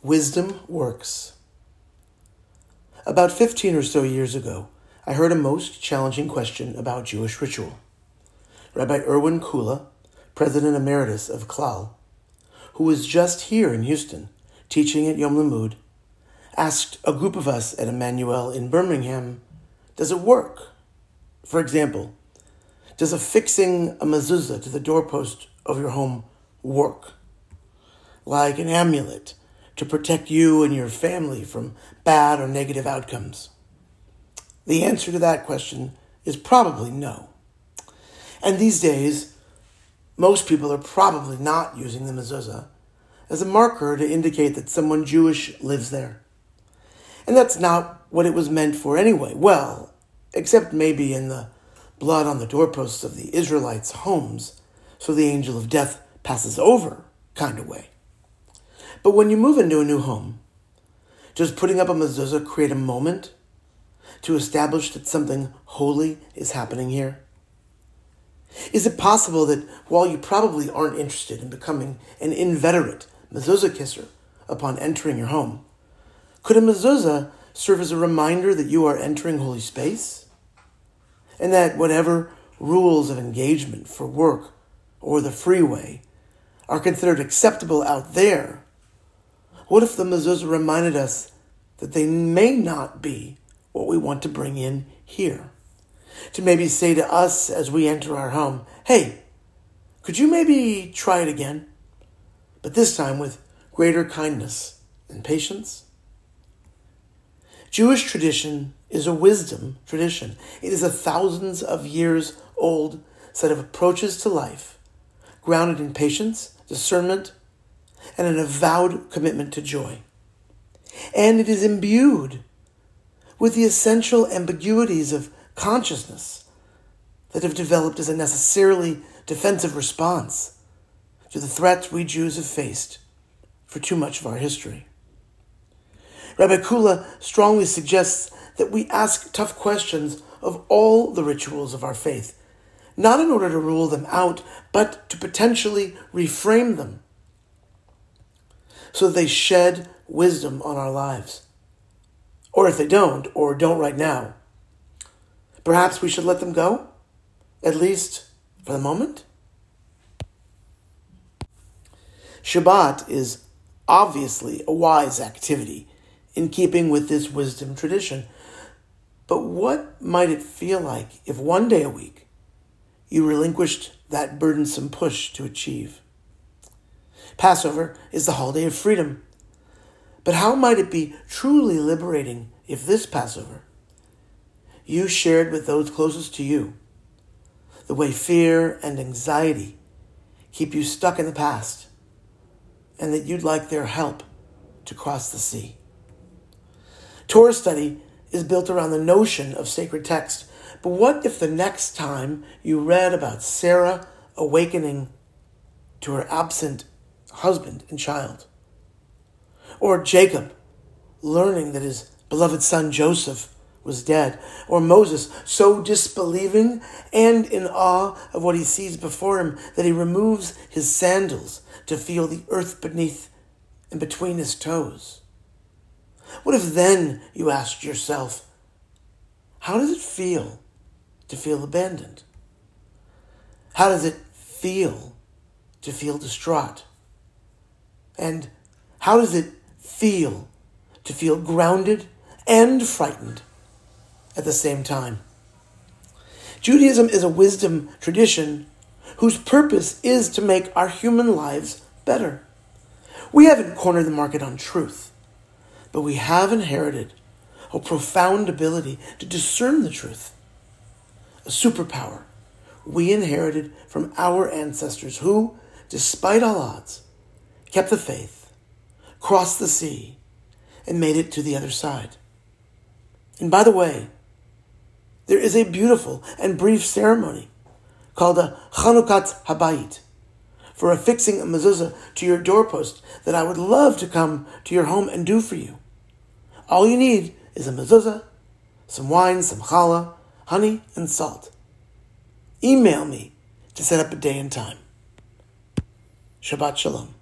Wisdom Works. About 15 or so years ago, I heard a most challenging question about Jewish ritual. Rabbi Irwin Kula, President Emeritus of Klal, who was just here in Houston teaching at Yom Limmud, asked a group of us at Emanu-El in Birmingham, Does it work? For example, does affixing a mezuzah to the doorpost of your home work? Like an amulet to protect you and your family from bad or negative outcomes? The answer to that question is probably no. And these days, most people are probably not using the mezuzah as a marker to indicate that someone Jewish lives there. And that's not what it was meant for anyway. Well, except maybe in the blood on the doorposts of the Israelites' homes, so the angel of death passes over kind of way. But when you move into a new home, does putting up a mezuzah create a moment to establish that something holy is happening here? Is it possible that while you probably aren't interested in becoming an inveterate mezuzah kisser upon entering your home, could a mezuzah serve as a reminder that you are entering holy space? And that whatever rules of engagement for work or the freeway are considered acceptable out there what if the mezuzah reminded us that they may not be what we want to bring in here? To maybe say to us as we enter our home, hey, could you maybe try it again? But this time with greater kindness and patience? Jewish tradition is a wisdom tradition. It is a thousands of years old set of approaches to life, grounded in patience, discernment, and an avowed commitment to joy. And it is imbued with the essential ambiguities of consciousness that have developed as a necessarily defensive response to the threats we Jews have faced for too much of our history. Rabbi Kula strongly suggests that we ask tough questions of all the rituals of our faith, not in order to rule them out, but to potentially reframe them so that they shed wisdom on our lives. Or if they don't, or don't right now, perhaps we should let them go, at least for the moment. Shabbat is obviously a wise activity in keeping with this wisdom tradition. But what might it feel like if one day a week you relinquished that burdensome push to achieve? Passover is the holiday of freedom. But how might it be truly liberating if this Passover you shared with those closest to you the way fear and anxiety keep you stuck in the past and that you'd like their help to cross the sea? Torah study is built around the notion of sacred text. But what if the next time you read about Sarah awakening to her absent husband and child. Or Jacob learning that his beloved son Joseph was dead. Or Moses so disbelieving and in awe of what he sees before him that he removes his sandals to feel the earth beneath and between his toes. What if then you asked yourself, how does it feel to feel abandoned? How does it feel to feel distraught? And how does it feel to feel grounded and frightened at the same time? Judaism is a wisdom tradition whose purpose is to make our human lives better. We haven't cornered the market on truth, but we have inherited a profound ability to discern the truth, a superpower we inherited from our ancestors who, despite all odds, kept the faith, crossed the sea, and made it to the other side. And by the way, there is a beautiful and brief ceremony called a Chanukat Habayit for affixing a mezuzah to your doorpost that I would love to come to your home and do for you. All you need is a mezuzah, some wine, some challah, honey, and salt. Email me to set up a day and time. Shabbat Shalom.